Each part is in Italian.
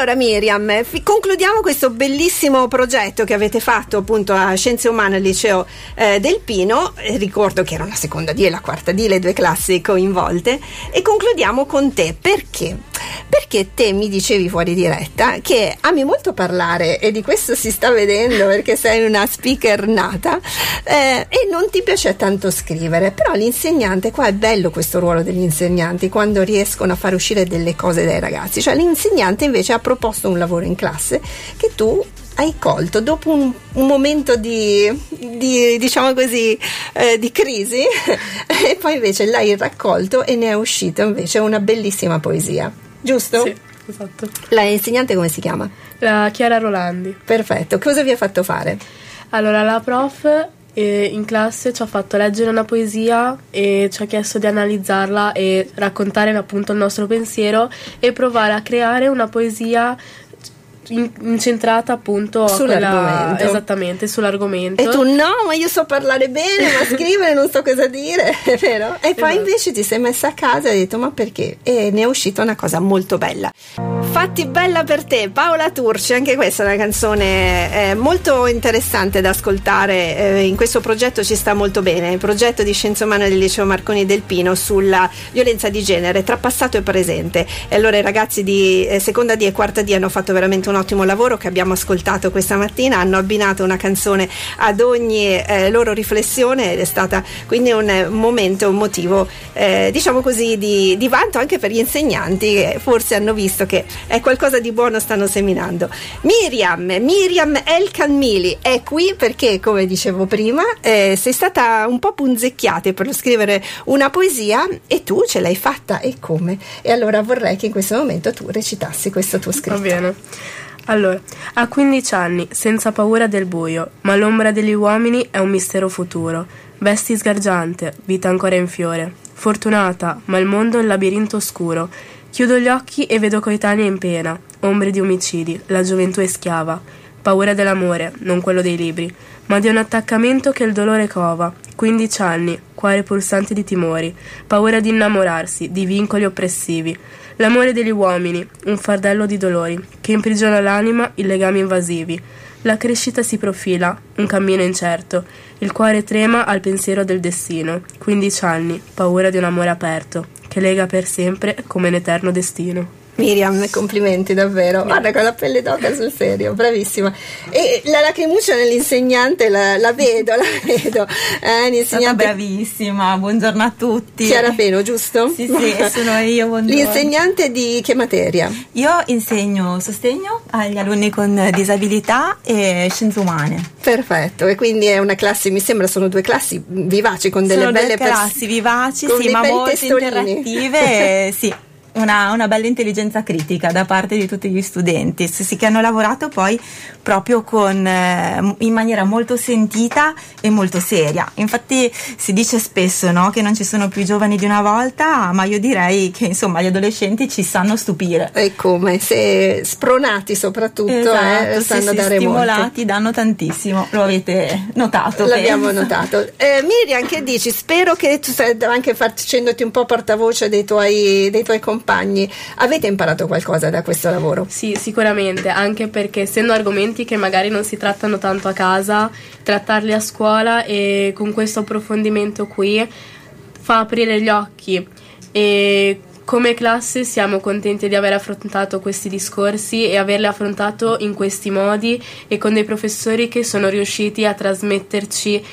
Allora Miriam, fi- concludiamo questo bellissimo progetto che avete fatto appunto a Scienze Umane al liceo eh, del Pino, eh, ricordo che era la seconda D e la quarta D, le due classi coinvolte, e concludiamo con te. Perché? Perché te mi dicevi fuori diretta che ami molto parlare e di questo si sta vedendo perché sei una speaker nata eh, e non ti piace tanto scrivere, però l'insegnante, qua è bello questo ruolo degli insegnanti quando riescono a far uscire delle cose dai ragazzi, cioè l'insegnante invece ha proposto un lavoro in classe che tu hai colto dopo un, un momento di, di, diciamo così eh, di crisi e poi invece l'hai raccolto e ne è uscita invece una bellissima poesia giusto? Sì, esatto. La insegnante come si chiama? La Chiara Rolandi. Perfetto, cosa vi ha fatto fare? Allora, la prof eh, in classe ci ha fatto leggere una poesia e ci ha chiesto di analizzarla e raccontare appunto il nostro pensiero e provare a creare una poesia incentrata appunto sull'argomento. Quella, esattamente, sull'argomento. E tu no, ma io so parlare bene, ma scrivere non so cosa dire, è vero? E poi esatto. invece ti sei messa a casa e hai detto ma perché? E ne è uscita una cosa molto bella. Fatti bella per te, Paola Turci, anche questa è una canzone eh, molto interessante da ascoltare, eh, in questo progetto ci sta molto bene, il progetto di Scienze Umane del Liceo Marconi del Pino sulla violenza di genere tra passato e presente. E allora i ragazzi di eh, seconda D e quarta D hanno fatto veramente un ottimo lavoro che abbiamo ascoltato questa mattina, hanno abbinato una canzone ad ogni eh, loro riflessione ed è stata quindi un, momento, un motivo eh, diciamo così di, di vanto anche per gli insegnanti che forse hanno visto che è qualcosa di buono stanno seminando. Miriam, Miriam El Canmili è qui perché, come dicevo prima, eh, sei stata un po' punzecchiata per scrivere una poesia e tu ce l'hai fatta e come? E allora vorrei che in questo momento tu recitassi questo tuo scritto. Va bene. Allora, ha 15 anni, senza paura del buio, ma l'ombra degli uomini è un mistero futuro. Vesti sgargiante, vita ancora in fiore. Fortunata, ma il mondo è un labirinto oscuro. Chiudo gli occhi e vedo coetanei in pena, ombre di omicidi, la gioventù è schiava. Paura dell'amore, non quello dei libri, ma di un attaccamento che il dolore cova. 15 anni, cuore pulsante di timori, paura di innamorarsi, di vincoli oppressivi. L'amore degli uomini, un fardello di dolori, che imprigiona l'anima in legami invasivi. La crescita si profila, un cammino incerto. Il cuore trema al pensiero del destino. 15 anni, paura di un amore aperto, che lega per sempre come un eterno destino. Miriam, complimenti davvero. Guarda con la pelle d'oca sul serio, bravissima. E la lacrimuccia nell'insegnante la, la vedo, la vedo. Eh, l'insegnante... bravissima, buongiorno a tutti. Chiara Peno, giusto? Sì, sì, sono io, buongiorno. L'insegnante di che materia? Io insegno sostegno agli alunni con disabilità e scienze umane. Perfetto, e quindi è una classe, mi sembra sono due classi vivaci con delle sono belle classi pers- vivaci, sì, ma molto interattive, sì una, una, bella intelligenza critica da parte di tutti gli studenti, sì, che hanno lavorato poi proprio con, eh, in maniera molto sentita e molto seria. Infatti si dice spesso no, che non ci sono più giovani di una volta, ma io direi che insomma gli adolescenti ci sanno stupire. E come? Se spronati soprattutto, eh, esatto, eh, sanno se dare stimolati molto. danno tantissimo, lo avete notato. L'abbiamo penso. notato. Eh, Miriam, che dici? Spero che tu stai anche facendoti un po' portavoce dei tuoi, dei tuoi compagni compagni. Avete imparato qualcosa da questo lavoro? Sì, sicuramente, anche perché essendo argomenti che magari non si trattano tanto a casa, trattarli a scuola e con questo approfondimento qui fa aprire gli occhi e come classe siamo contenti di aver affrontato questi discorsi e averli affrontato in questi modi e con dei professori che sono riusciti a trasmetterci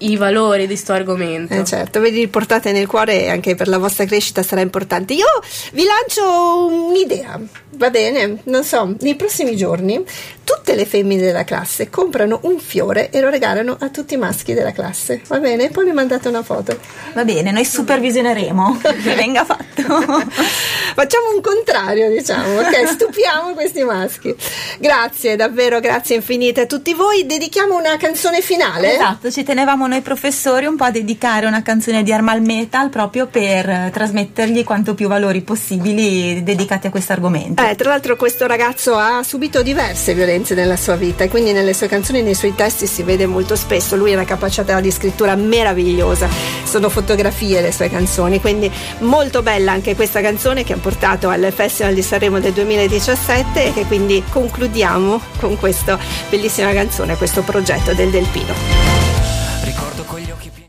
i valori di questo argomento. Eh certo, ve li portate nel cuore e anche per la vostra crescita sarà importante. Io vi lancio un'idea, va bene? Non so, nei prossimi giorni tutte le femmine della classe comprano un fiore e lo regalano a tutti i maschi della classe, va bene? Poi mi mandate una foto. Va bene, noi supervisioneremo che venga fatto. Facciamo un contrario, diciamo, ok? Stupiamo questi maschi. Grazie, davvero, grazie infinite a tutti voi. Dedichiamo una canzone finale. Esatto, ci tenevamo noi professori un po' a dedicare una canzone di Armal Metal proprio per trasmettergli quanto più valori possibili dedicati a questo argomento. Eh, tra l'altro questo ragazzo ha subito diverse violenze nella sua vita e quindi nelle sue canzoni e nei suoi testi si vede molto spesso. Lui ha una capacità di scrittura meravigliosa, sono fotografie le sue canzoni, quindi molto bella anche questa canzone che ha portato al Festival di Sanremo del 2017 e che quindi concludiamo con questa bellissima canzone, questo progetto del Delpino.